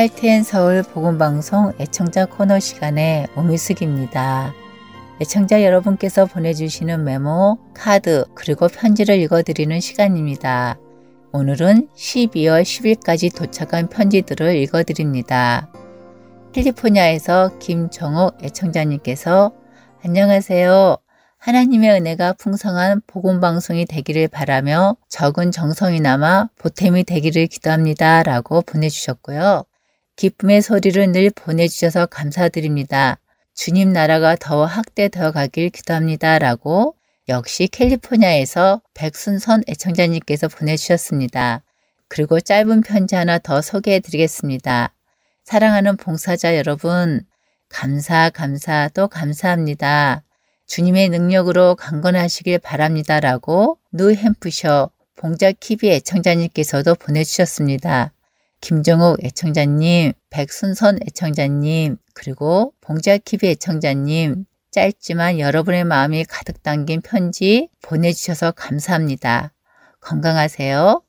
할텐 서울 복음방송 애청자 코너 시간의 오미숙입니다. 애청자 여러분께서 보내주시는 메모, 카드, 그리고 편지를 읽어드리는 시간입니다. 오늘은 12월 10일까지 도착한 편지들을 읽어드립니다. 캘리포니아에서 김정옥 애청자님께서 안녕하세요. 하나님의 은혜가 풍성한 복음방송이 되기를 바라며 적은 정성이나마 보탬이 되기를 기도합니다. 라고 보내주셨고요. 기쁨의 소리를 늘 보내주셔서 감사드립니다. 주님 나라가 더 확대되어 가길 기도합니다. 라고 역시 캘리포니아에서 백순선 애청자님께서 보내주셨습니다. 그리고 짧은 편지 하나 더 소개해 드리겠습니다. 사랑하는 봉사자 여러분, 감사, 감사, 또 감사합니다. 주님의 능력으로 강건하시길 바랍니다 라고 누햄프셔 봉자 키비 애청자님께서도 보내주셨습니다. 김정욱 애청자님, 백순선 애청자님, 그리고 봉자 키비 애청자님, 짧지만 여러분의 마음이 가득 담긴 편지 보내주셔서 감사합니다. 건강하세요.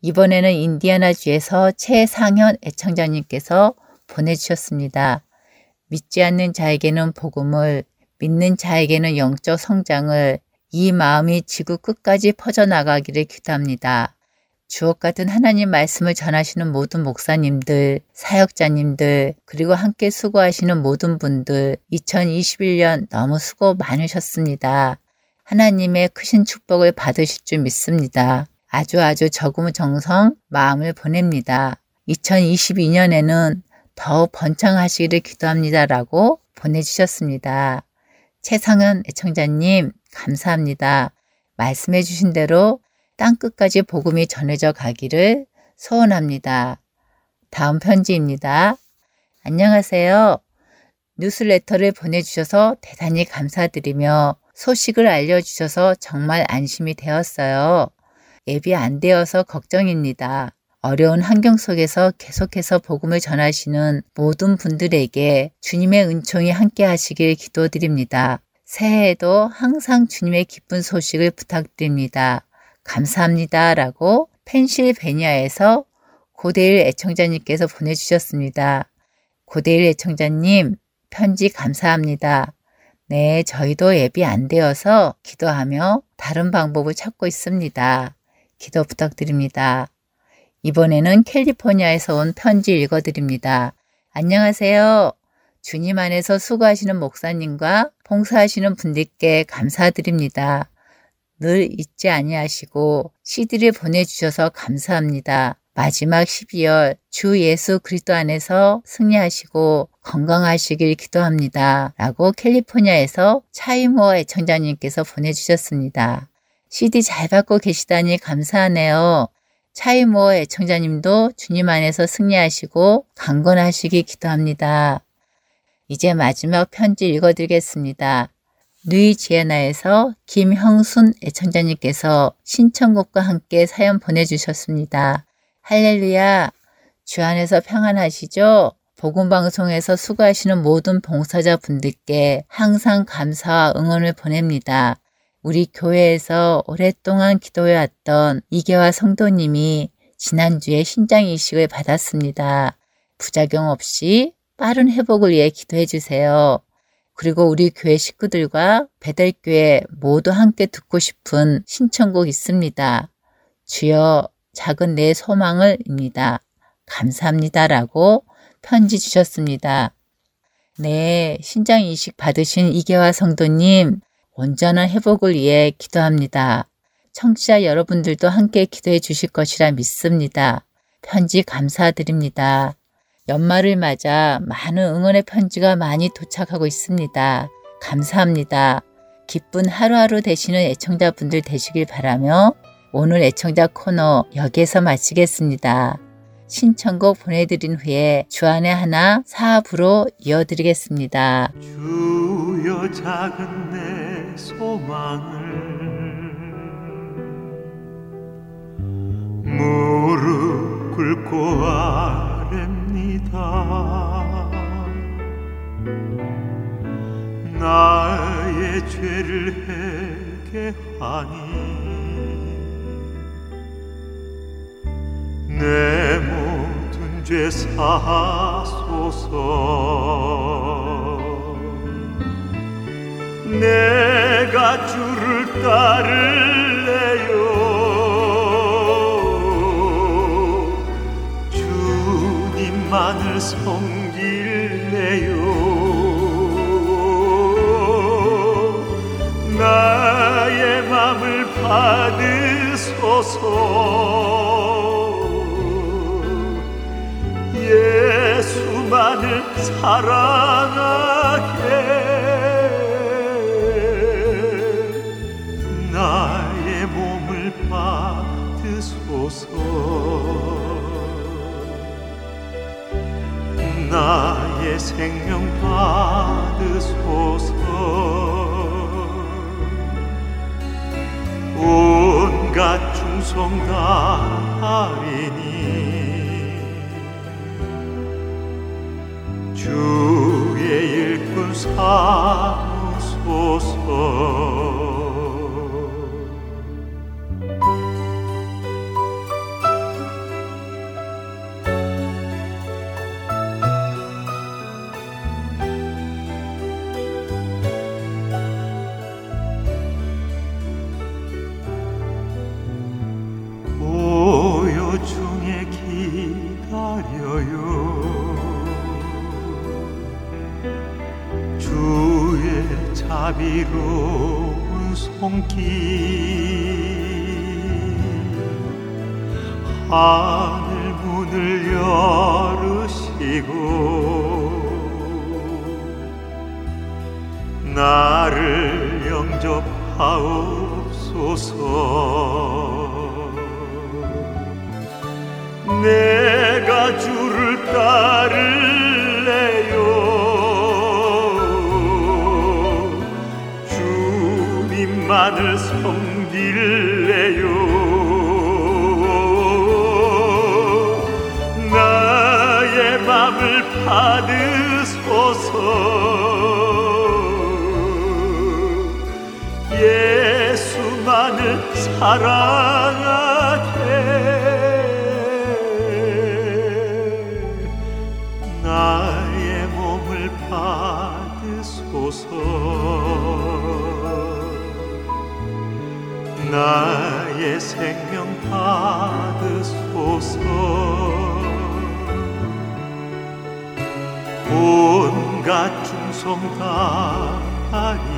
이번에는 인디아나주에서 최상현 애청자님께서 보내주셨습니다. 믿지 않는 자에게는 복음을, 믿는 자에게는 영적 성장을 이 마음이 지구 끝까지 퍼져나가기를 기도합니다. 주옥 같은 하나님 말씀을 전하시는 모든 목사님들, 사역자님들, 그리고 함께 수고하시는 모든 분들, 2021년 너무 수고 많으셨습니다. 하나님의 크신 축복을 받으실 줄 믿습니다. 아주 아주 저금정성 마음을 보냅니다. 2022년에는 더욱 번창하시기를 기도합니다라고 보내주셨습니다. 최상현 애청자님 감사합니다. 말씀해 주신 대로 땅끝까지 복음이 전해져 가기를 소원합니다. 다음 편지입니다. 안녕하세요. 뉴스레터를 보내주셔서 대단히 감사드리며 소식을 알려주셔서 정말 안심이 되었어요. 예비 안 되어서 걱정입니다. 어려운 환경 속에서 계속해서 복음을 전하시는 모든 분들에게 주님의 은총이 함께 하시길 기도드립니다. 새해에도 항상 주님의 기쁜 소식을 부탁드립니다. 감사합니다. 라고 펜실베니아에서 고대일 애청자님께서 보내주셨습니다. 고대일 애청자님, 편지 감사합니다. 네, 저희도 예비 안 되어서 기도하며 다른 방법을 찾고 있습니다. 기도 부탁드립니다. 이번에는 캘리포니아에서 온 편지 읽어드립니다. 안녕하세요. 주님 안에서 수고하시는 목사님과 봉사하시는 분들께 감사드립니다. 늘 잊지 아니하시고 CD를 보내주셔서 감사합니다. 마지막 12월 주 예수 그리스도 안에서 승리하시고 건강하시길 기도합니다. 라고 캘리포니아에서 차이모어 애청자님께서 보내주셨습니다. CD 잘 받고 계시다니 감사하네요. 차이모어 애청자님도 주님 안에서 승리하시고 강건하시기 기도합니다. 이제 마지막 편지 읽어드리겠습니다. 누이지에나에서 김형순 애청자님께서 신청곡과 함께 사연 보내주셨습니다. 할렐루야, 주 안에서 평안하시죠? 복음방송에서 수고하시는 모든 봉사자 분들께 항상 감사와 응원을 보냅니다. 우리 교회에서 오랫동안 기도해왔던 이계화 성도님이 지난주에 신장 이식을 받았습니다. 부작용 없이 빠른 회복을 위해 기도해 주세요. 그리고 우리 교회 식구들과 배달교회 모두 함께 듣고 싶은 신청곡 있습니다. 주여 작은 내 소망을입니다. 감사합니다라고 편지 주셨습니다. 네, 신장 이식 받으신 이계화 성도님 온전한 회복을 위해 기도합니다. 청취자 여러분들도 함께 기도해 주실 것이라 믿습니다. 편지 감사드립니다. 연말을 맞아 많은 응원의 편지가 많이 도착하고 있습니다. 감사합니다. 기쁜 하루하루 되시는 애청자분들 되시길 바라며 오늘 애청자 코너 여기에서 마치겠습니다. 신청곡 보내드린 후에 주안의 하나 사부로 이어드리겠습니다. 주여 작은 내 소망을 무릎 꿇고 아 렵니다. 나의 죄를 회개하니 내 모든 죄 사소서. 내가 주를 따를 주님만을 섬길래요. 나의 맘을 받으소서. 예수만을 사랑하게 나의 생명 받으소서. 온갖 충성 다하리니 주의 일꾼 삼소서 하늘 문을 열 받으소서. 예수만을 사랑하게 나의 몸을 받으소서. 나의 생명 받으소서 온갖 충성 다하리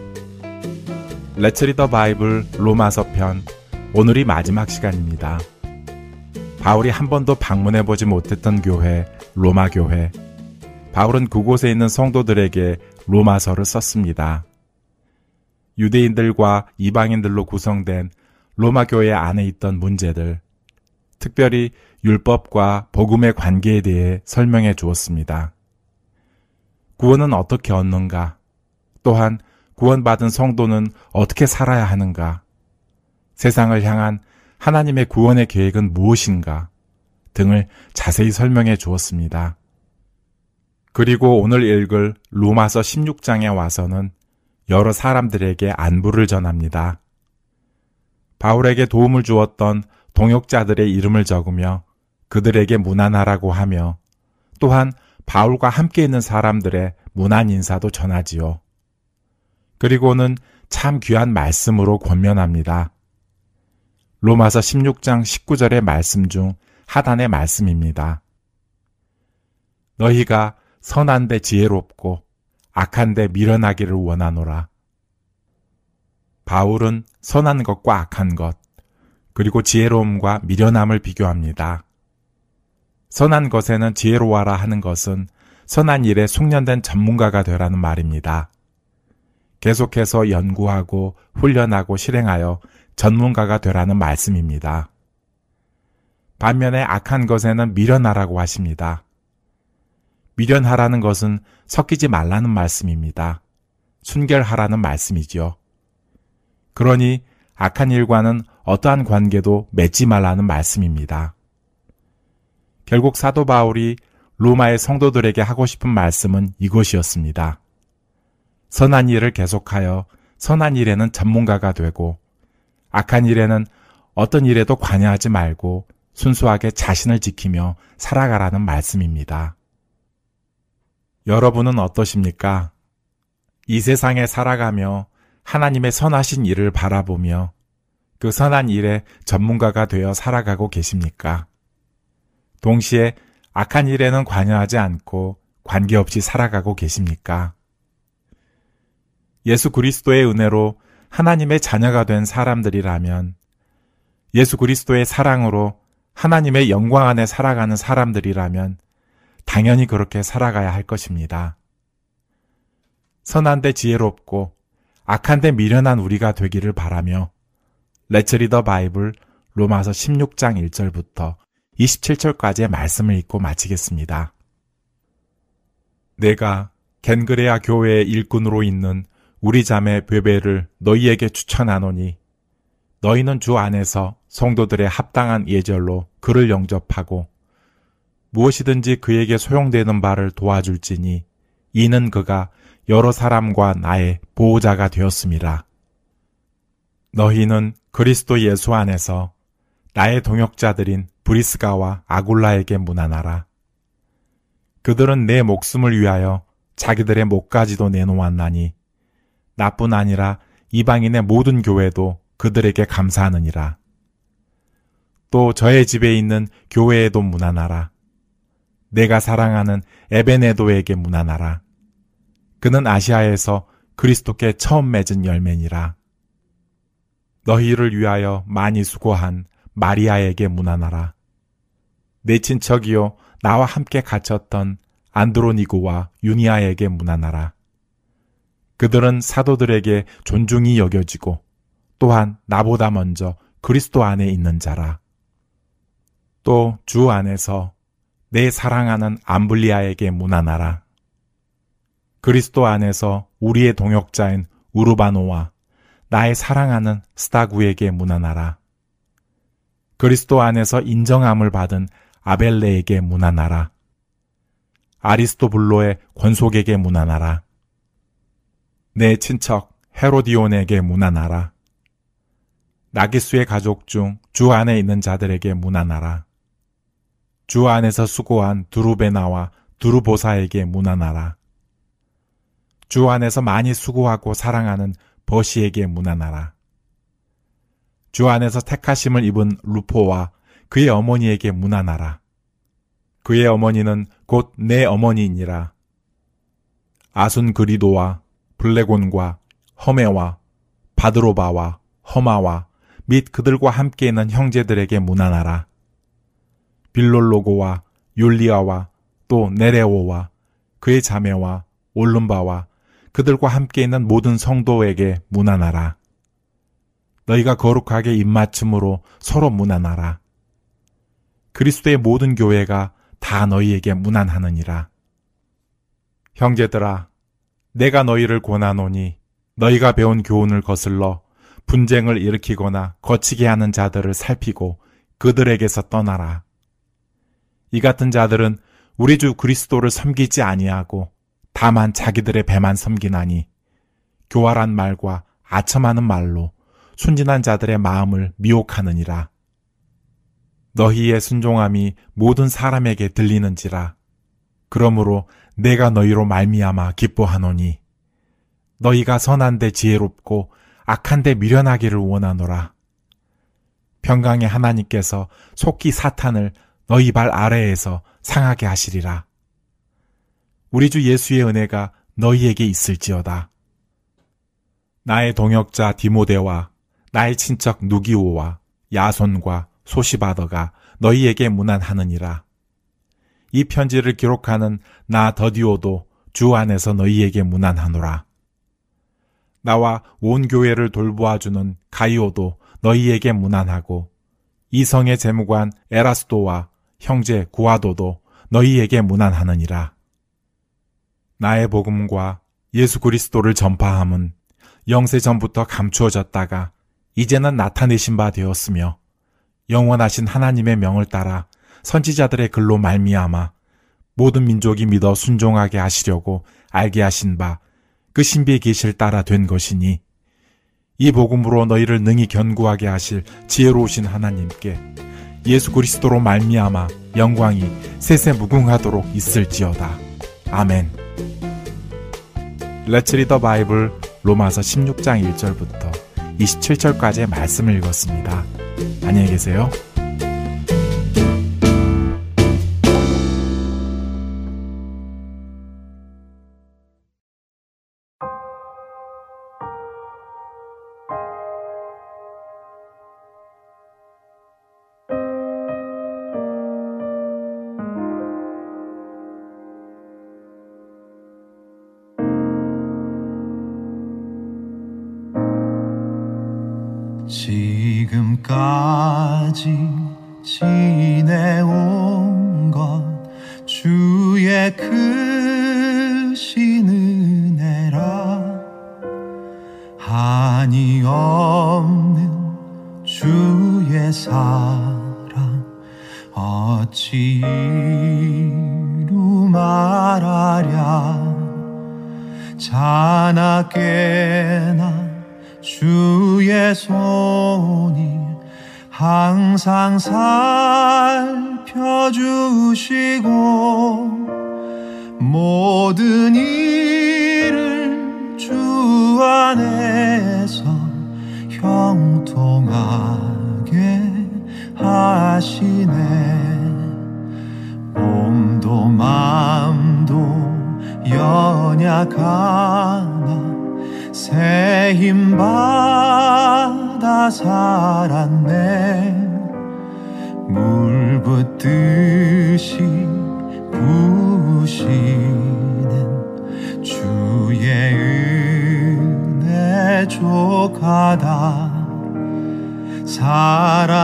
Let's Read the Bible 로마서 편 오늘이 마지막 시간입니다. 바울이 한 번도 방문해 보지 못했던 교회 로마 교회 바울은 그곳에 있는 성도들에게 로마서를 썼습니다. 유대인들과 이방인들로 구성된 로마 교회 안에 있던 문제들 특별히 율법과 복음의 관계에 대해 설명해 주었습니다. 구원은 어떻게 얻는가? 또한 구원받은 성도는 어떻게 살아야 하는가? 세상을 향한 하나님의 구원의 계획은 무엇인가? 등을 자세히 설명해 주었습니다. 그리고 오늘 읽을 로마서 16장에 와서는 여러 사람들에게 안부를 전합니다. 바울에게 도움을 주었던 동역자들의 이름을 적으며 그들에게 무난하라고 하며 또한 바울과 함께 있는 사람들의 무난 인사도 전하지요. 그리고는 참 귀한 말씀으로 권면합니다. 로마서 16장 19절의 말씀 중 하단의 말씀입니다. 너희가 선한데 지혜롭고 악한데 미련하기를 원하노라. 바울은 선한 것과 악한 것, 그리고 지혜로움과 미련함을 비교합니다. 선한 것에는 지혜로워라 하는 것은 선한 일에 숙련된 전문가가 되라는 말입니다. 계속해서 연구하고 훈련하고 실행하여 전문가가 되라는 말씀입니다. 반면에 악한 것에는 미련하라고 하십니다. 미련하라는 것은 섞이지 말라는 말씀입니다. 순결하라는 말씀이지요. 그러니 악한 일과는 어떠한 관계도 맺지 말라는 말씀입니다. 결국 사도 바울이 로마의 성도들에게 하고 싶은 말씀은 이것이었습니다. 선한 일을 계속하여 선한 일에는 전문가가 되고 악한 일에는 어떤 일에도 관여하지 말고 순수하게 자신을 지키며 살아가라는 말씀입니다. 여러분은 어떠십니까? 이 세상에 살아가며 하나님의 선하신 일을 바라보며 그 선한 일에 전문가가 되어 살아가고 계십니까? 동시에 악한 일에는 관여하지 않고 관계없이 살아가고 계십니까? 예수 그리스도의 은혜로 하나님의 자녀가 된 사람들이라면 예수 그리스도의 사랑으로 하나님의 영광 안에 살아가는 사람들이라면 당연히 그렇게 살아가야 할 것입니다. 선한데 지혜롭고 악한데 미련한 우리가 되기를 바라며 레츠 리더 바이블 로마서 16장 1절부터 27절까지의 말씀을 읽고 마치겠습니다. 내가 겐그레아 교회의 일꾼으로 있는 우리 자매 베베를 너희에게 추천하노니 너희는 주 안에서 성도들의 합당한 예절로 그를 영접하고 무엇이든지 그에게 소용되는 바를 도와줄지니 이는 그가 여러 사람과 나의 보호자가 되었습니다. 너희는 그리스도 예수 안에서 나의 동역자들인 브리스가와 아굴라에게 문안하라. 그들은 내 목숨을 위하여 자기들의 목까지도 내놓았나니 나뿐 아니라 이방인의 모든 교회도 그들에게 감사하느니라. 또 저의 집에 있는 교회에도 문안하라. 내가 사랑하는 에베네도에게 문안하라. 그는 아시아에서 그리스도께 처음 맺은 열매니라. 너희를 위하여 많이 수고한 마리아에게 문안하라. 내 친척이요 나와 함께 갇혔던 안드로니고와 유니아에게 문안하라. 그들은 사도들에게 존중이 여겨지고 또한 나보다 먼저 그리스도 안에 있는 자라. 또 주 안에서 내 사랑하는 암블리아에게 문안하라. 그리스도 안에서 우리의 동역자인 우르바노와 나의 사랑하는 스타구에게 문안하라. 그리스도 안에서 인정함을 받은 아벨레에게 문안하라. 아리스토블로의 권속에게 문안하라. 내 친척 헤로디온에게 문안하라. 나기수의 가족 중 주 안에 있는 자들에게 문안하라. 주 안에서 수고한 두루베나와 두루보사에게 문안하라. 주 안에서 많이 수고하고 사랑하는 버시에게 문안하라. 주 안에서 택하심을 입은 루포와 그의 어머니에게 문안하라. 그의 어머니는 곧 내 어머니이니라. 아순 그리도와 블레곤과 허메와 바드로바와 허마와 및 그들과 함께 있는 형제들에게 문안하라. 빌롤로고와 율리아와 또 네레오와 그의 자매와 올름바와 그들과 함께 있는 모든 성도에게 문안하라. 너희가 거룩하게 입맞춤으로 서로 문안하라. 그리스도의 모든 교회가 다 너희에게 문안하느니라. 형제들아, 내가 너희를 권하노니 너희가 배운 교훈을 거슬러 분쟁을 일으키거나 거치게 하는 자들을 살피고 그들에게서 떠나라. 이 같은 자들은 우리 주 그리스도를 섬기지 아니하고 다만 자기들의 배만 섬기나니 교활한 말과 아첨하는 말로 순진한 자들의 마음을 미혹하느니라. 너희의 순종함이 모든 사람에게 들리는지라. 그러므로 내가 너희로 말미암아 기뻐하노니 너희가 선한데 지혜롭고 악한데 미련하기를 원하노라. 평강의 하나님께서 속히 사탄을 너희 발 아래에서 상하게 하시리라. 우리 주 예수의 은혜가 너희에게 있을지어다. 나의 동역자 디모데와 나의 친척 누기오와 야손과 소시바더가 너희에게 문안하느니라. 이 편지를 기록하는 나 더디오도 주 안에서 너희에게 문안하노라. 나와 온 교회를 돌보아주는 가이오도 너희에게 문안하고 이성의 재무관 에라스도와 형제 구아도도 너희에게 문안하느니라. 나의 복음과 예수 그리스도를 전파함은 영세 전부터 감추어졌다가 이제는 나타내신 바 되었으며 영원하신 하나님의 명을 따라 선지자들의 글로 말미암아 모든 민족이 믿어 순종하게 하시려고 알게 하신 바 그 신비의 계시를 따라 된 것이니 이 복음으로 너희를 능히 견고하게 하실 지혜로우신 하나님께 예수 그리스도로 말미암아 영광이 세세 무궁하도록 있을지어다. 아멘. 레츠 리더 바이블 로마서 16장 1절부터 27절까지의 말씀을 읽었습니다. 안녕히 계세요. 지 은혜 족하다. 사랑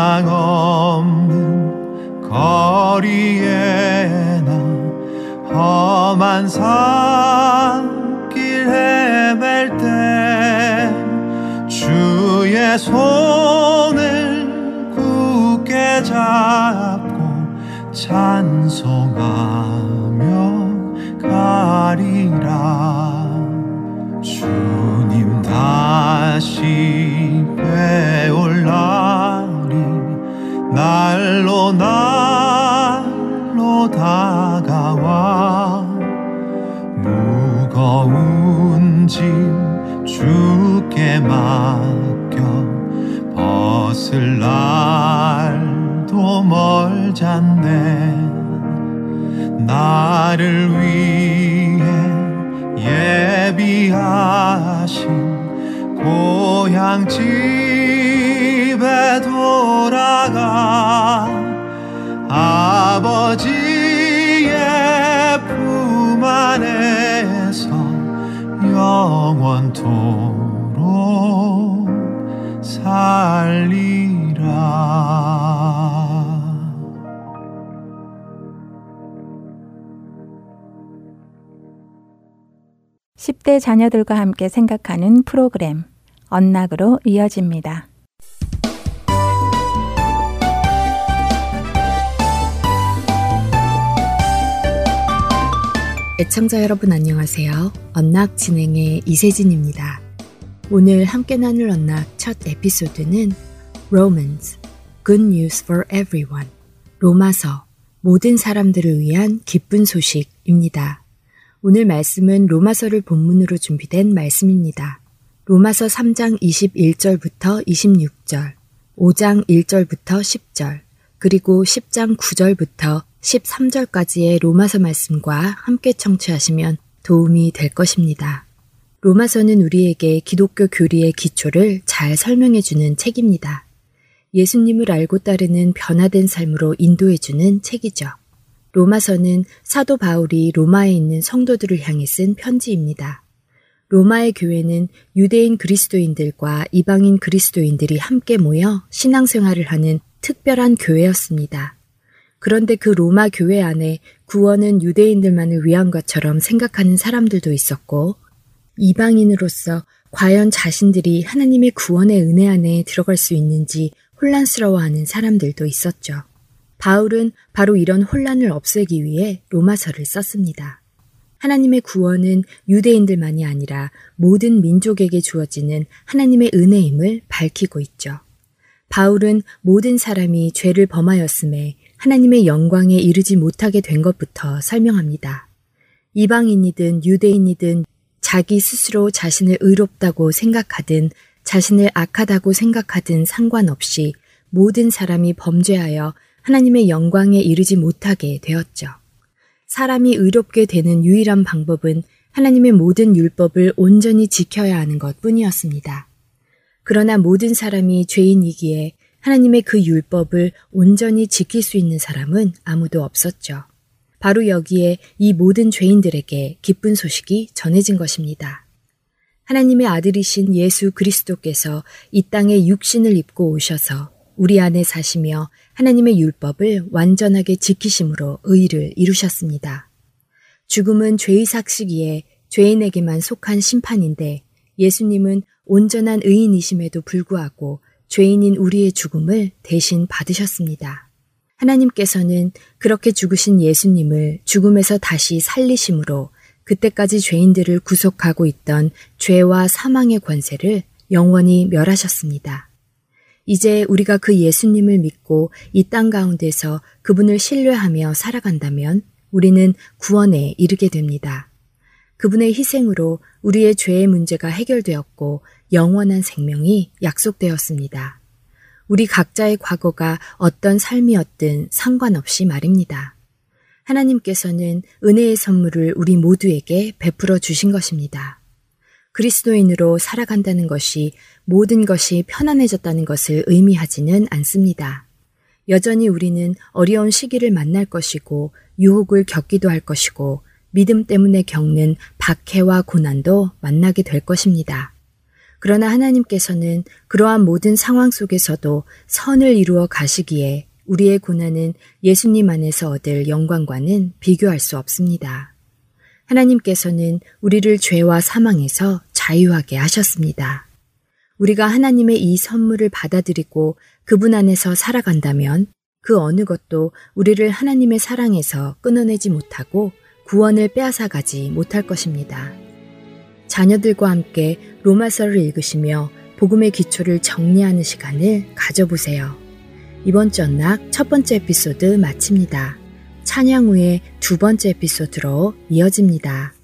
10대 자녀들과 함께 생각하는 프로그램 언락으로 이어집니다. 애청자 여러분 안녕하세요. 언락 진행의 이세진입니다. 오늘 함께 나눌 언락 첫 에피소드는 Romans, Good News for Everyone, 로마서, 모든 사람들을 위한 기쁜 소식입니다. 오늘 말씀은 로마서를 본문으로 준비된 말씀입니다. 로마서 3장 21절부터 26절, 5장 1절부터 10절, 그리고 10장 9절부터 13절까지의 로마서 말씀과 함께 청취하시면 도움이 될 것입니다. 로마서는 우리에게 기독교 교리의 기초를 잘 설명해주는 책입니다. 예수님을 알고 따르는 변화된 삶으로 인도해주는 책이죠. 로마서는 사도 바울이 로마에 있는 성도들을 향해 쓴 편지입니다. 로마의 교회는 유대인 그리스도인들과 이방인 그리스도인들이 함께 모여 신앙생활을 하는 특별한 교회였습니다. 그런데 그 로마 교회 안에 구원은 유대인들만을 위한 것처럼 생각하는 사람들도 있었고, 이방인으로서 과연 자신들이 하나님의 구원의 은혜 안에 들어갈 수 있는지 혼란스러워하는 사람들도 있었죠. 바울은 바로 이런 혼란을 없애기 위해 로마서를 썼습니다. 하나님의 구원은 유대인들만이 아니라 모든 민족에게 주어지는 하나님의 은혜임을 밝히고 있죠. 바울은 모든 사람이 죄를 범하였음에 하나님의 영광에 이르지 못하게 된 것부터 설명합니다. 이방인이든 유대인이든 자기 스스로 자신을 의롭다고 생각하든 자신을 악하다고 생각하든 상관없이 모든 사람이 범죄하여 하나님의 영광에 이르지 못하게 되었죠. 사람이 의롭게 되는 유일한 방법은 하나님의 모든 율법을 온전히 지켜야 하는 것 뿐이었습니다. 그러나 모든 사람이 죄인이기에 하나님의 그 율법을 온전히 지킬 수 있는 사람은 아무도 없었죠. 바로 여기에 이 모든 죄인들에게 기쁜 소식이 전해진 것입니다. 하나님의 아들이신 예수 그리스도께서 이 땅에 육신을 입고 오셔서 우리 안에 사시며 하나님의 율법을 완전하게 지키심으로 의를 이루셨습니다. 죽음은 죄의 삭시기에 죄인에게만 속한 심판인데 예수님은 온전한 의인이심에도 불구하고 죄인인 우리의 죽음을 대신 받으셨습니다. 하나님께서는 그렇게 죽으신 예수님을 죽음에서 다시 살리심으로 그때까지 죄인들을 구속하고 있던 죄와 사망의 권세를 영원히 멸하셨습니다. 이제 우리가 그 예수님을 믿고 이 땅 가운데서 그분을 신뢰하며 살아간다면 우리는 구원에 이르게 됩니다. 그분의 희생으로 우리의 죄의 문제가 해결되었고 영원한 생명이 약속되었습니다. 우리 각자의 과거가 어떤 삶이었든 상관없이 말입니다. 하나님께서는 은혜의 선물을 우리 모두에게 베풀어 주신 것입니다. 그리스도인으로 살아간다는 것이 모든 것이 편안해졌다는 것을 의미하지는 않습니다. 여전히 우리는 어려운 시기를 만날 것이고 유혹을 겪기도 할 것이고 믿음 때문에 겪는 박해와 고난도 만나게 될 것입니다. 그러나 하나님께서는 그러한 모든 상황 속에서도 선을 이루어 가시기에 우리의 고난은 예수님 안에서 얻을 영광과는 비교할 수 없습니다. 하나님께서는 우리를 죄와 사망에서 자유하게 하셨습니다. 우리가 하나님의 이 선물을 받아들이고 그분 안에서 살아간다면 그 어느 것도 우리를 하나님의 사랑에서 끊어내지 못하고 구원을 빼앗아가지 못할 것입니다. 자녀들과 함께 로마서를 읽으시며 복음의 기초를 정리하는 시간을 가져보세요. 이번 주 언락 첫 번째 에피소드 마칩니다. 찬양 후에 두 번째 에피소드로 이어집니다.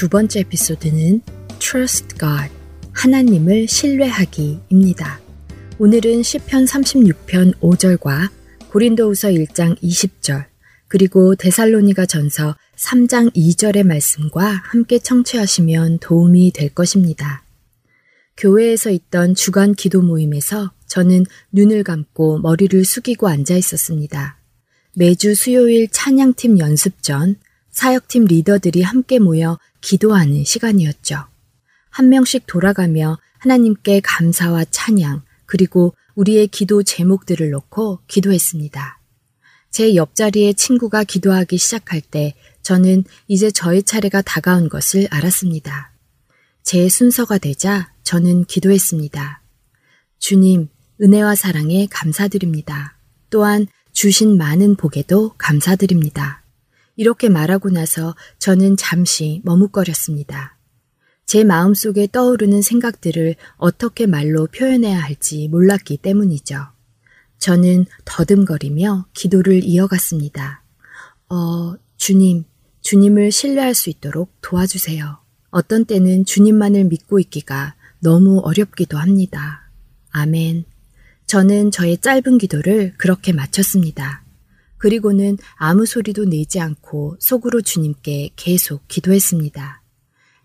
두 번째 에피소드는 Trust God, 하나님을 신뢰하기입니다. 오늘은 시편 36편 5절과 고린도후서 1장 20절, 그리고 데살로니가 전서 3장 2절의 말씀과 함께 청취하시면 도움이 될 것입니다. 교회에서 있던 주간 기도 모임에서 저는 눈을 감고 머리를 숙이고 앉아 있었습니다. 매주 수요일 찬양팀 연습 전 사역팀 리더들이 함께 모여 기도하는 시간이었죠. 한 명씩 돌아가며 하나님께 감사와 찬양, 그리고 우리의 기도 제목들을 놓고 기도했습니다. 제 옆자리의 친구가 기도하기 시작할 때 저는 이제 저의 차례가 다가온 것을 알았습니다. 제 순서가 되자 저는 기도했습니다. 주님, 은혜와 사랑에 감사드립니다. 또한 주신 많은 복에도 감사드립니다. 이렇게 말하고 나서 저는 잠시 머뭇거렸습니다. 제 마음속에 떠오르는 생각들을 어떻게 말로 표현해야 할지 몰랐기 때문이죠. 저는 더듬거리며 기도를 이어갔습니다. 어, 주님, 주님을 신뢰할 수 있도록 도와주세요. 어떤 때는 주님만을 믿고 있기가 너무 어렵기도 합니다. 아멘. 저는 저의 짧은 기도를 그렇게 마쳤습니다. 그리고는 아무 소리도 내지 않고 속으로 주님께 계속 기도했습니다.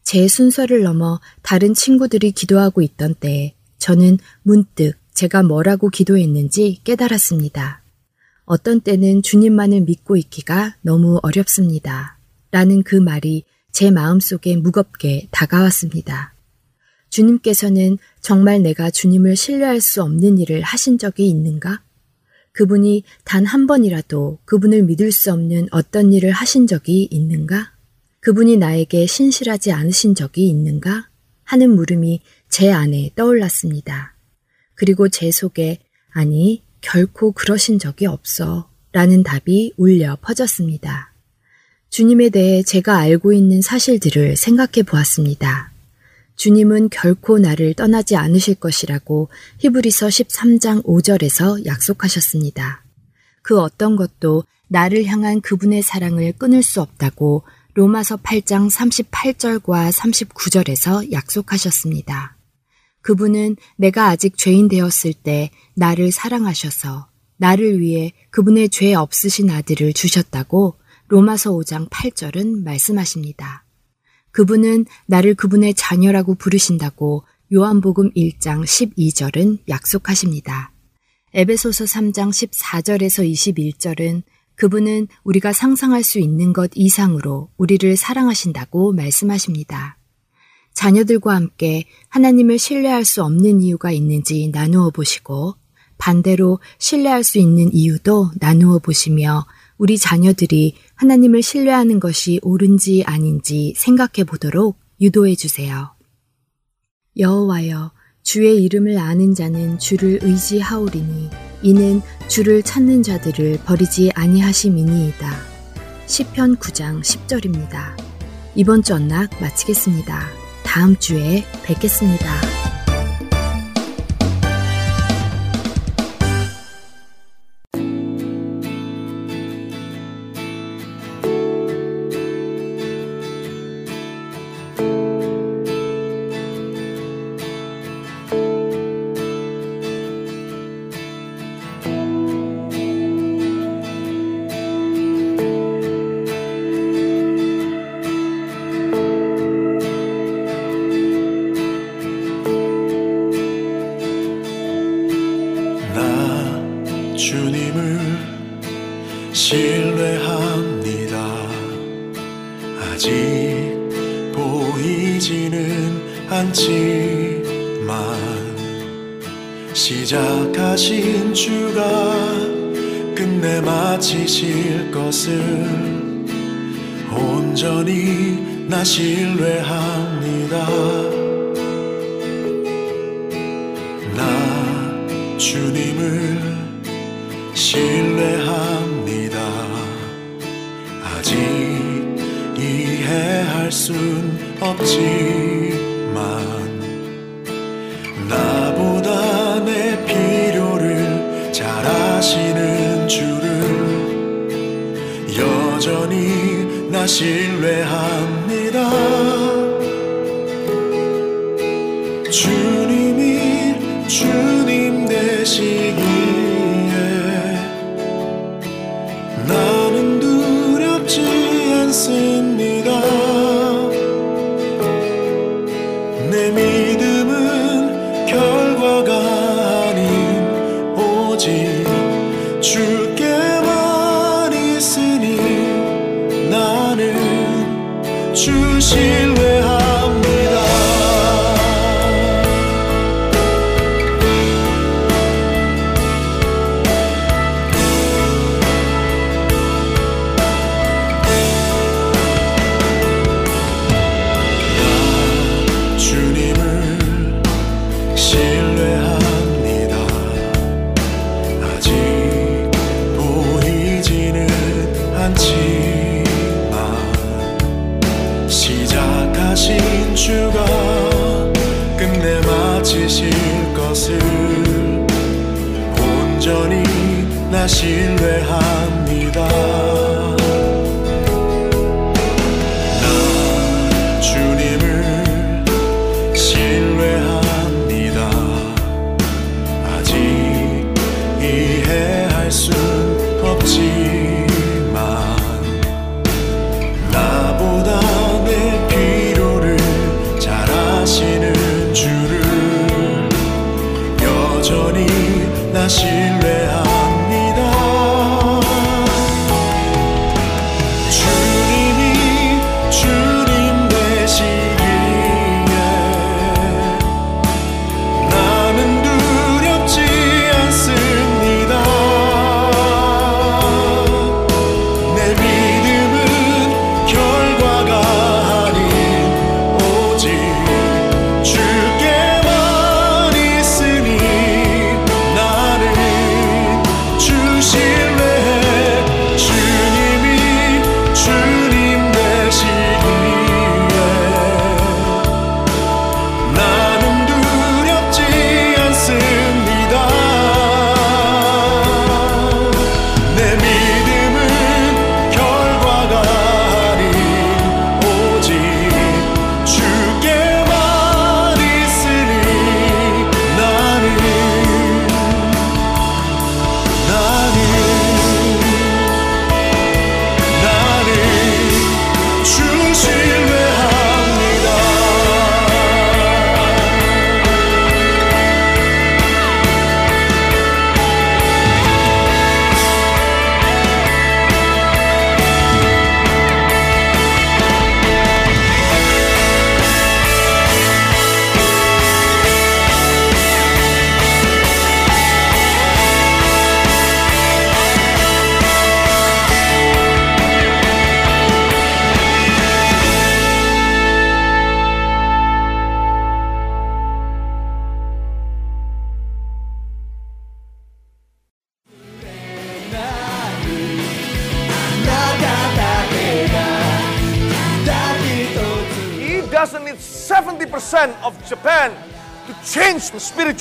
제 순서를 넘어 다른 친구들이 기도하고 있던 때에 저는 문득 제가 뭐라고 기도했는지 깨달았습니다. 어떤 때는 주님만을 믿고 있기가 너무 어렵습니다. 라는 그 말이 제 마음속에 무겁게 다가왔습니다. 주님께서는 정말 내가 주님을 신뢰할 수 없는 일을 하신 적이 있는가? 그분이 단 한 번이라도 그분을 믿을 수 없는 어떤 일을 하신 적이 있는가? 그분이 나에게 신실하지 않으신 적이 있는가? 하는 물음이 제 안에 떠올랐습니다. 그리고 제 속에 아니, 결코 그러신 적이 없어 라는 답이 울려 퍼졌습니다. 주님에 대해 제가 알고 있는 사실들을 생각해 보았습니다. 주님은 결코 나를 떠나지 않으실 것이라고 히브리서 13장 5절에서 약속하셨습니다. 그 어떤 것도 나를 향한 그분의 사랑을 끊을 수 없다고 로마서 8장 38절과 39절에서 약속하셨습니다. 그분은 내가 아직 죄인 되었을 때 나를 사랑하셔서 나를 위해 그분의 죄 없으신 아들을 주셨다고 로마서 5장 8절은 말씀하십니다. 그분은 나를 그분의 자녀라고 부르신다고 요한복음 1장 12절은 약속하십니다. 에베소서 3장 14절에서 21절은 그분은 우리가 상상할 수 있는 것 이상으로 우리를 사랑하신다고 말씀하십니다. 자녀들과 함께 하나님을 신뢰할 수 없는 이유가 있는지 나누어 보시고 반대로 신뢰할 수 있는 이유도 나누어 보시며 우리 자녀들이 하나님을 신뢰하는 것이 옳은지 아닌지 생각해 보도록 유도해 주세요. 여호와여 주의 이름을 아는 자는 주를 의지하오리니 이는 주를 찾는 자들을 버리지 아니하심이니이다. 시편 9장 10절입니다. 이번 주 언락 마치겠습니다. 다음 주에 뵙겠습니다. 侵略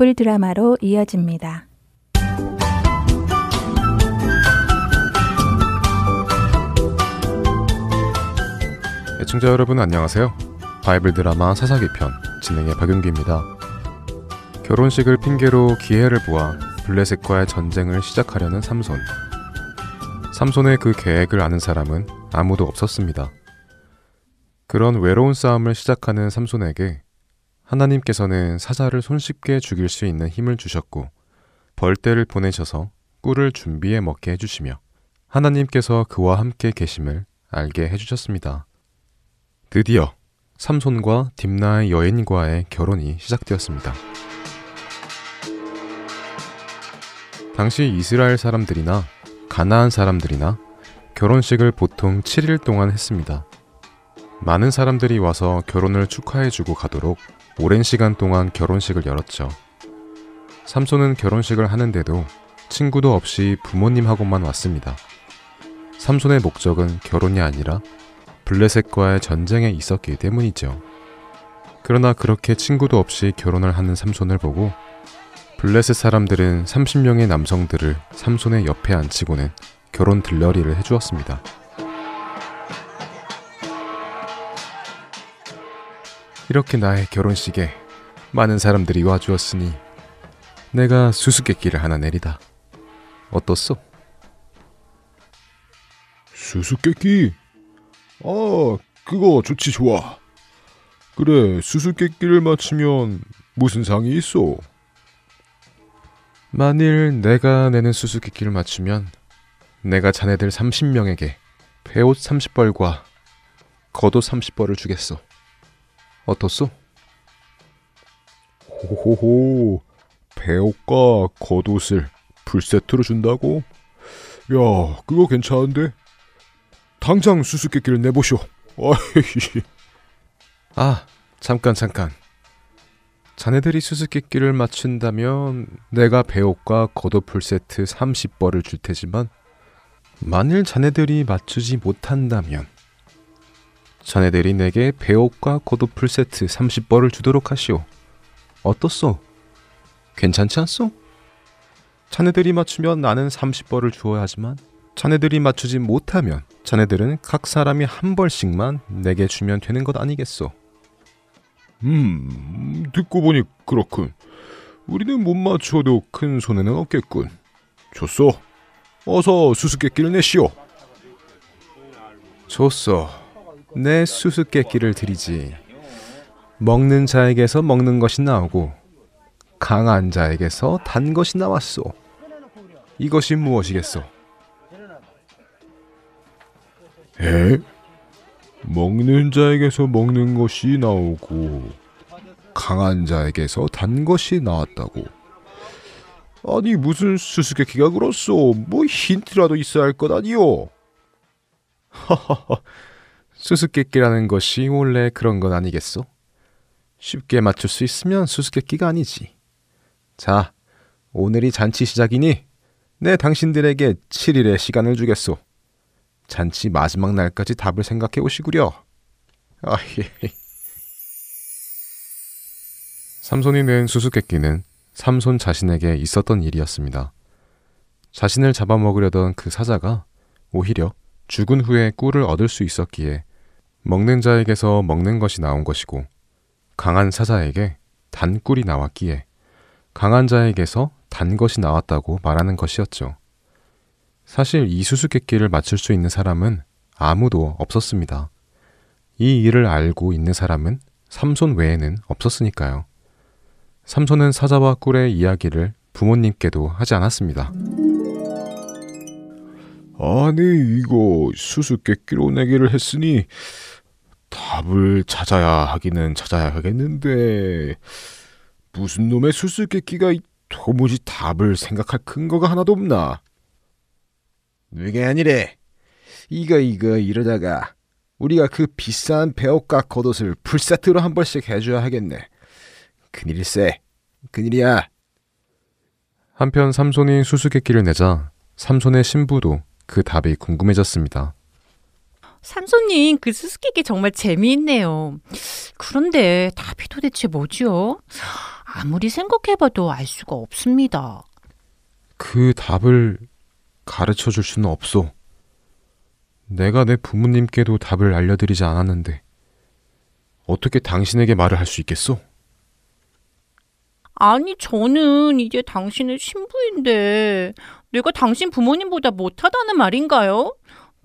바이블 드라마로 이어집니다. 애청자 여러분 안녕하세요. 바이블 드라마 사사기 편 진행의 박윤기입니다. 결혼식을 핑계로 기회를 보아 블레셋과의 전쟁을 시작하려는 삼손. 삼손의 그 계획을 아는 사람은 아무도 없었습니다. 그런 외로운 싸움을 시작하는 삼손에게 하나님께서는 사자를 손쉽게 죽일 수 있는 힘을 주셨고 벌떼를 보내셔서 꿀을 준비해 먹게 해주시며 하나님께서 그와 함께 계심을 알게 해주셨습니다. 드디어 삼손과 딥나의 여인과의 결혼이 시작되었습니다. 당시 이스라엘 사람들이나 가나안 사람들이나 결혼식을 보통 7일 동안 했습니다. 많은 사람들이 와서 결혼을 축하해주고 가도록 오랜 시간 동안 결혼식을 열었죠. 삼손은 결혼식을 하는데도 친구도 없이 부모님하고만 왔습니다. 삼손의 목적은 결혼이 아니라 블레셋과의 전쟁에 있었기 때문이죠. 그러나 그렇게 친구도 없이 결혼을 하는 삼손을 보고 블레셋 사람들은 30명의 남성들을 삼손의 옆에 앉히고는 결혼 들러리를 해주었습니다. 이렇게 나의 결혼식에 많은 사람들이 와주었으니 내가 수수께끼를 하나 내리다. 어떻소? 수수께끼? 아, 그거 좋지 좋아. 그래, 수수께끼를 맞히면 무슨 상이 있어? 만일 내가 내는 수수께끼를 맞추면 내가 자네들 30명에게 배옷 30벌과 겉옷 30벌을 주겠소. 어떻소? 호호호, 배옷과 겉옷을 풀세트로 준다고? 야, 그거 괜찮은데? 당장 수수께끼를 내보쇼. 아, 잠깐 잠깐. 자네들이 수수께끼를 맞춘다면 내가 배옷과 겉옷 풀세트 30벌을 줄 테지만 만일 자네들이 맞추지 못한다면 자네들이 내게 배옷과 겉옷 풀세트 30벌을 주도록 하시오. 어떻소? 괜찮지 않소? 자네들이 맞추면 나는 30벌을 주어야 하지만 자네들이 맞추지 못하면 자네들은 각 사람이 한 벌씩만 내게 주면 되는 것 아니겠소? 음, 듣고 보니 그렇군. 우리는 못 맞춰도 큰 손해는 없겠군. 좋소. 어서 수수께끼를 내시오. 좋소. 내 수수께끼를 드리지. 먹는 자에게서 먹는 것이 나오고 강한 자에게서 단 것이 나왔소. 이것이 무엇이겠소? 에? 먹는 자에게서 먹는 것이 나오고 강한 자에게서 단 것이 나왔다고. 아니 무슨 수수께끼가 그렇소? 뭐 힌트라도 있어야 할 것 아니오? 허허허. 수수께끼라는 것이 원래 그런 건 아니겠소? 쉽게 맞출 수 있으면 수수께끼가 아니지. 자, 오늘이 잔치 시작이니 내 당신들에게 7일의 시간을 주겠소. 잔치 마지막 날까지 답을 생각해 오시구려. 아히. 삼손이 낸 수수께끼는 삼손 자신에게 있었던 일이었습니다. 자신을 잡아먹으려던 그 사자가 오히려 죽은 후에 꿀을 얻을 수 있었기에 먹는 자에게서 먹는 것이 나온 것이고 강한 사자에게 단 꿀이 나왔기에 강한 자에게서 단 것이 나왔다고 말하는 것이었죠. 사실 이 수수께끼를 맞출 수 있는 사람은 아무도 없었습니다. 이 일을 알고 있는 사람은 삼손 외에는 없었으니까요. 삼손은 사자와 꿀의 이야기를 부모님께도 하지 않았습니다. 아니 이거 수수께끼로 내기를 했으니 답을 찾아야 하기는 찾아야 하겠는데 무슨 놈의 수수께끼가 도무지 답을 생각할 근거가 하나도 없나? 그게 아니래. 이거 이거 이러다가 우리가 그 비싼 배옷과 겉옷을 풀세트로 한 번씩 해줘야 하겠네. 큰일일세. 큰일이야. 한편 삼손이 수수께끼를 내자 삼손의 신부도 그 답이 궁금해졌습니다. 삼손님, 그 수수께끼 정말 재미있네요. 그런데 답이 도대체 뭐지요? 아무리 생각해봐도 알 수가 없습니다. 그 답을 가르쳐 줄 수는 없소. 내가 내 부모님께도 답을 알려드리지 않았는데 어떻게 당신에게 말을 할 수 있겠소? 아니, 저는 이제 당신의 신부인데 내가 당신 부모님보다 못하다는 말인가요?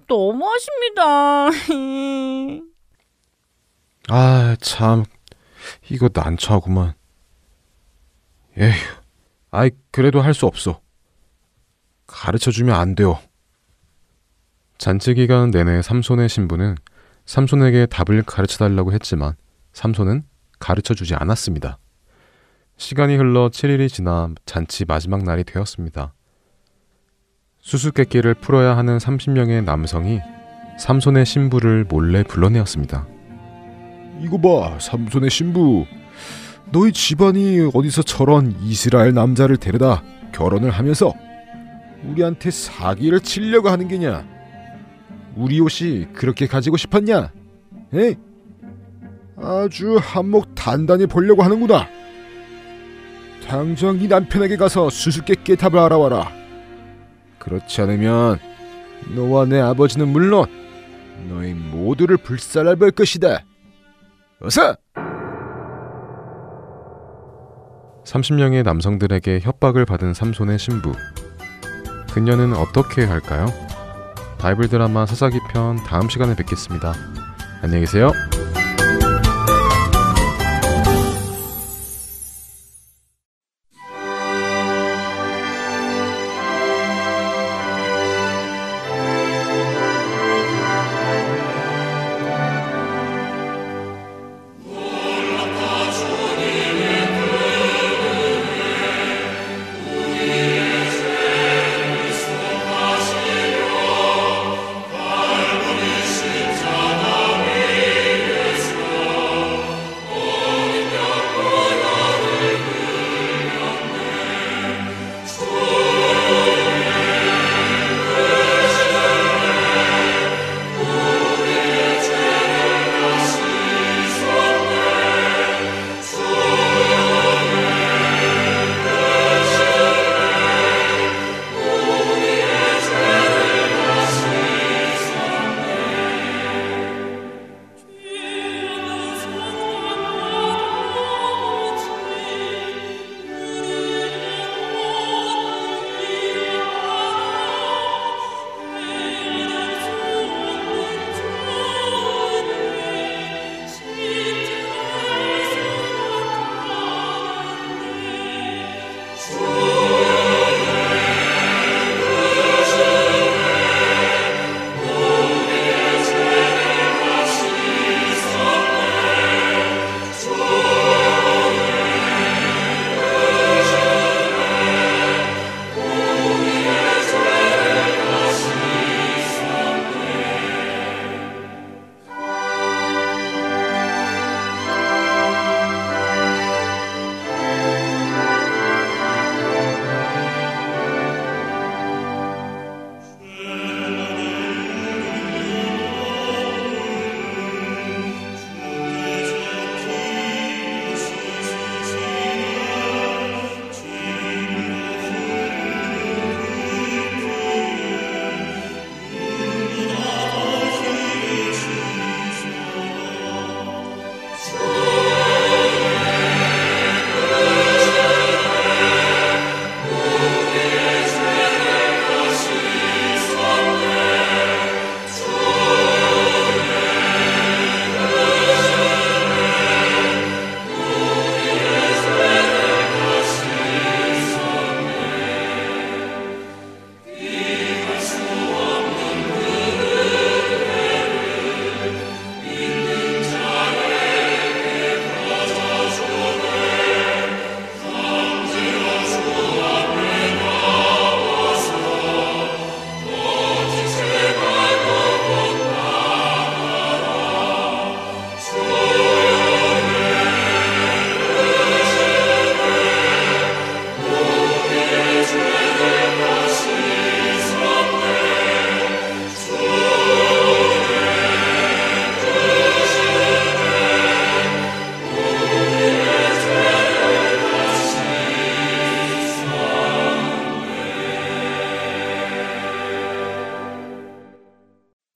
너무하십니다. 아, 참. 이거 난처하구만. 에휴. 아이, 그래도 할 수 없어. 가르쳐 주면 안 돼요. 잔치 기간 내내 삼손의 신부는 삼손에게 답을 가르쳐 달라고 했지만 삼손은 가르쳐 주지 않았습니다. 시간이 흘러 7일이 지나 잔치 마지막 날이 되었습니다. 수수께끼를 풀어야 하는 30명의 남성이 삼손의 신부를 몰래 불러내었습니다. 이거 봐, 삼손의 신부. 너희 집안이 어디서 저런 이스라엘 남자를 데려다 결혼을 하면서 우리한테 사기를 치려고 하는 게냐? 우리 옷이 그렇게 가지고 싶었냐? 에? 아주 한몫 단단히 보려고 하는구나. 당장 네 남편에게 가서 수수께끼의 답을 알아와라. 그렇지 않으면 너와 내 아버지는 물론 너희 모두를 불살할 볼 것이다. 어서! 30명의 남성들에게 협박을 받은 삼손의 신부. 그녀는 어떻게 할까요? 바이블 드라마 사사기 편 다음 시간에 뵙겠습니다. 안녕히 계세요.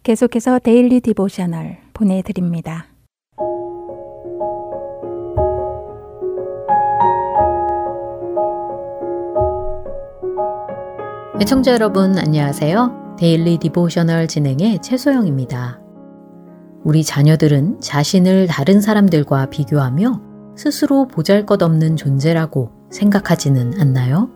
계속해서 Daily Devotional 보내드립니다. 애청자 여러분 안녕하세요. Daily Devotional 진행의 최소영입니다. 우리 자녀들은 자신을 다른 사람들과 비교하며 스스로 보잘 것 없는 존재라고 생각하지는 않나요?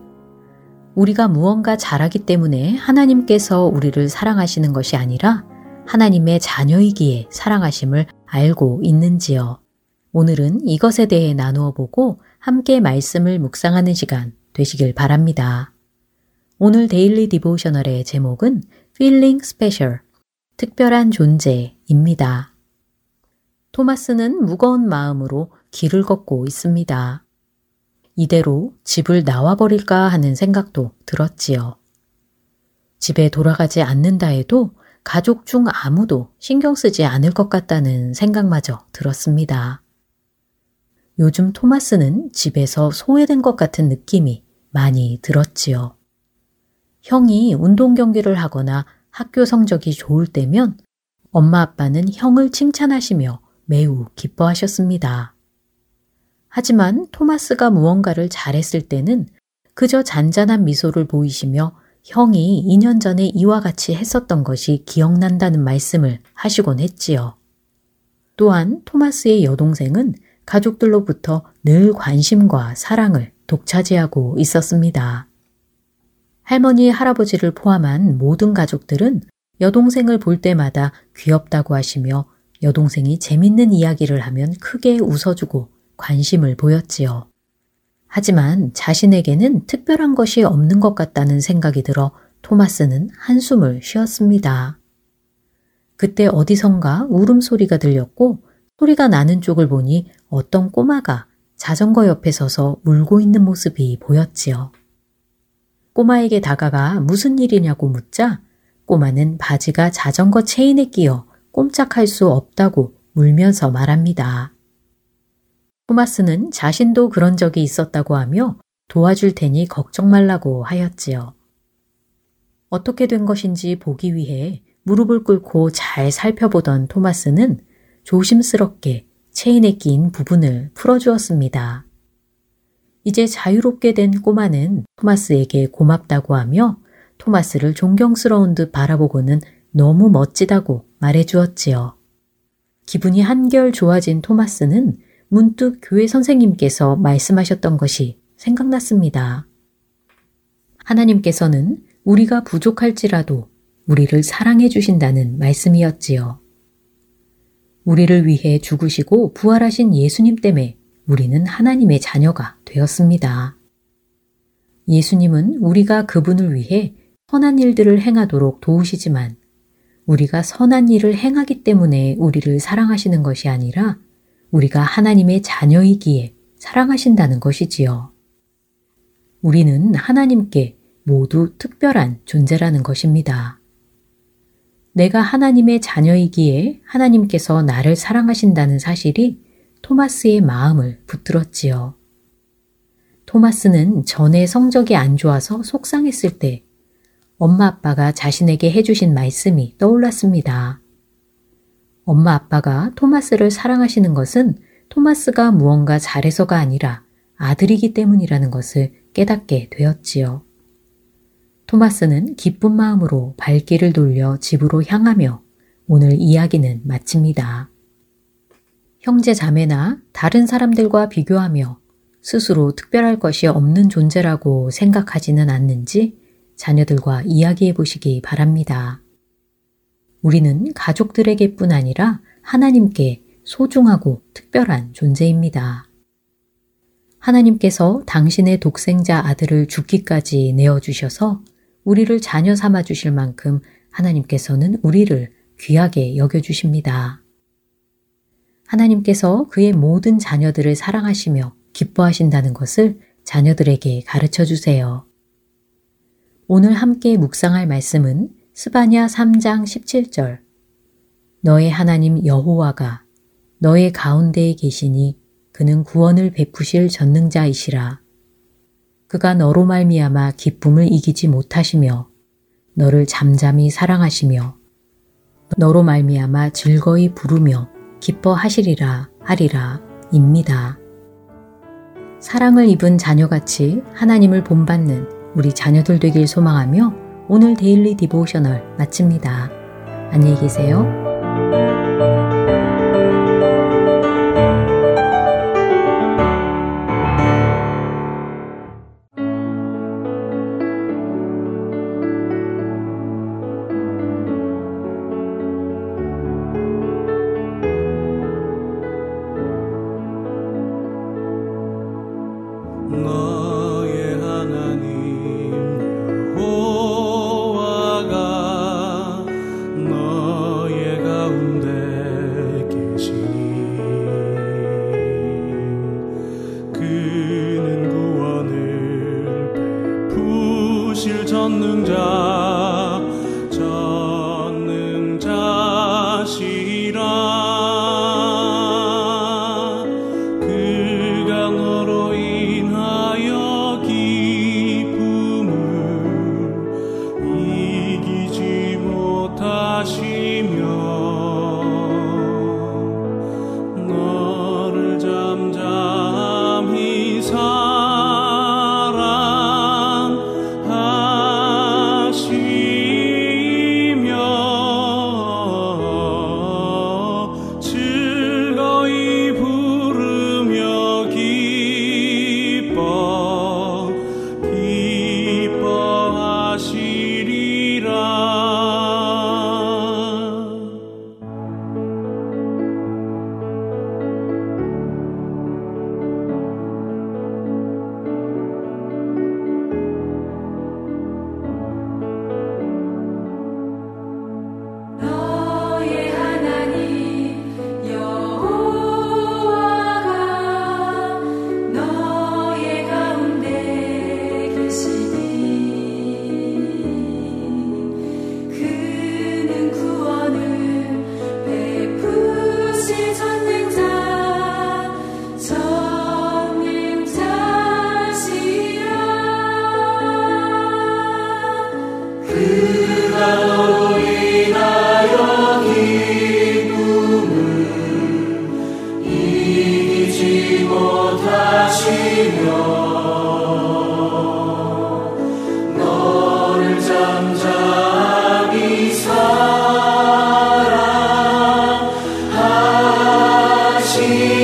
우리가 무언가 잘하기 때문에 하나님께서 우리를 사랑하시는 것이 아니라 하나님의 자녀이기에 사랑하심을 알고 있는지요? 오늘은 이것에 대해 나누어 보고 함께 말씀을 묵상하는 시간 되시길 바랍니다. 오늘 데일리 디보셔널의 제목은 Feeling Special, 특별한 존재입니다. 토마스는 무거운 마음으로 길을 걷고 있습니다. 이대로 집을 나와버릴까 하는 생각도 들었지요. 집에 돌아가지 않는다 해도 가족 중 아무도 신경 쓰지 않을 것 같다는 생각마저 들었습니다. 요즘 토마스는 집에서 소외된 것 같은 느낌이 많이 들었지요. 형이 운동 경기를 하거나 학교 성적이 좋을 때면 엄마 아빠는 형을 칭찬하시며 매우 기뻐하셨습니다. 하지만 토마스가 무언가를 잘했을 때는 그저 잔잔한 미소를 보이시며 형이 2년 전에 이와 같이 했었던 것이 기억난다는 말씀을 하시곤 했지요. 또한 토마스의 여동생은 가족들로부터 늘 관심과 사랑을 독차지하고 있었습니다. 할머니, 할아버지를 포함한 모든 가족들은 여동생을 볼 때마다 귀엽다고 하시며 여동생이 재밌는 이야기를 하면 크게 웃어주고 관심을 보였지요. 하지만 자신에게는 특별한 것이 없는 것 같다는 생각이 들어 토마스는 한숨을 쉬었습니다. 그때 어디선가 울음소리가 들렸고 소리가 나는 쪽을 보니 어떤 꼬마가 자전거 옆에 서서 울고 있는 모습이 보였지요. 꼬마에게 다가가 무슨 일이냐고 묻자 꼬마는 바지가 자전거 체인에 끼어 꼼짝할 수 없다고 울면서 말합니다. 토마스는 자신도 그런 적이 있었다고 하며 도와줄 테니 걱정 말라고 하였지요. 어떻게 된 것인지 보기 위해 무릎을 꿇고 잘 살펴보던 토마스는 조심스럽게 체인에 낀 부분을 풀어주었습니다. 이제 자유롭게 된 꼬마는 토마스에게 고맙다고 하며 토마스를 존경스러운 듯 바라보고는 너무 멋지다고 말해주었지요. 기분이 한결 좋아진 토마스는 문득 교회 선생님께서 말씀하셨던 것이 생각났습니다. 하나님께서는 우리가 부족할지라도 우리를 사랑해 주신다는 말씀이었지요. 우리를 위해 죽으시고 부활하신 예수님 때문에 우리는 하나님의 자녀가 되었습니다. 예수님은 우리가 그분을 위해 선한 일들을 행하도록 도우시지만 우리가 선한 일을 행하기 때문에 우리를 사랑하시는 것이 아니라 우리가 하나님의 자녀이기에 사랑하신다는 것이지요. 우리는 하나님께 모두 특별한 존재라는 것입니다. 내가 하나님의 자녀이기에 하나님께서 나를 사랑하신다는 사실이 토마스의 마음을 붙들었지요. 토마스는 전에 성적이 안 좋아서 속상했을 때 엄마 아빠가 자신에게 해주신 말씀이 떠올랐습니다. 엄마 아빠가 토마스를 사랑하시는 것은 토마스가 무언가 잘해서가 아니라 아들이기 때문이라는 것을 깨닫게 되었지요. 토마스는 기쁜 마음으로 발길을 돌려 집으로 향하며 오늘 이야기는 마칩니다. 형제 자매나 다른 사람들과 비교하며 스스로 특별할 것이 없는 존재라고 생각하지는 않는지 자녀들과 이야기해 보시기 바랍니다. 우리는 가족들에게뿐 아니라 하나님께 소중하고 특별한 존재입니다. 하나님께서 당신의 독생자 아들을 죽기까지 내어주셔서 우리를 자녀 삼아 주실 만큼 하나님께서는 우리를 귀하게 여겨주십니다. 하나님께서 그의 모든 자녀들을 사랑하시며 기뻐하신다는 것을 자녀들에게 가르쳐 주세요. 오늘 함께 묵상할 말씀은 스바냐 3장 17절. 너의 하나님 여호와가 너의 가운데에 계시니 그는 구원을 베푸실 전능자이시라. 그가 너로 말미암아 기쁨을 이기지 못하시며 너를 잠잠히 사랑하시며 너로 말미암아 즐거이 부르며 기뻐하시리라 하리라 입니다. 사랑을 입은 자녀같이 하나님을 본받는 우리 자녀들 되길 소망하며 오늘 Daily Devotional 마칩니다. 안녕히 계세요. me.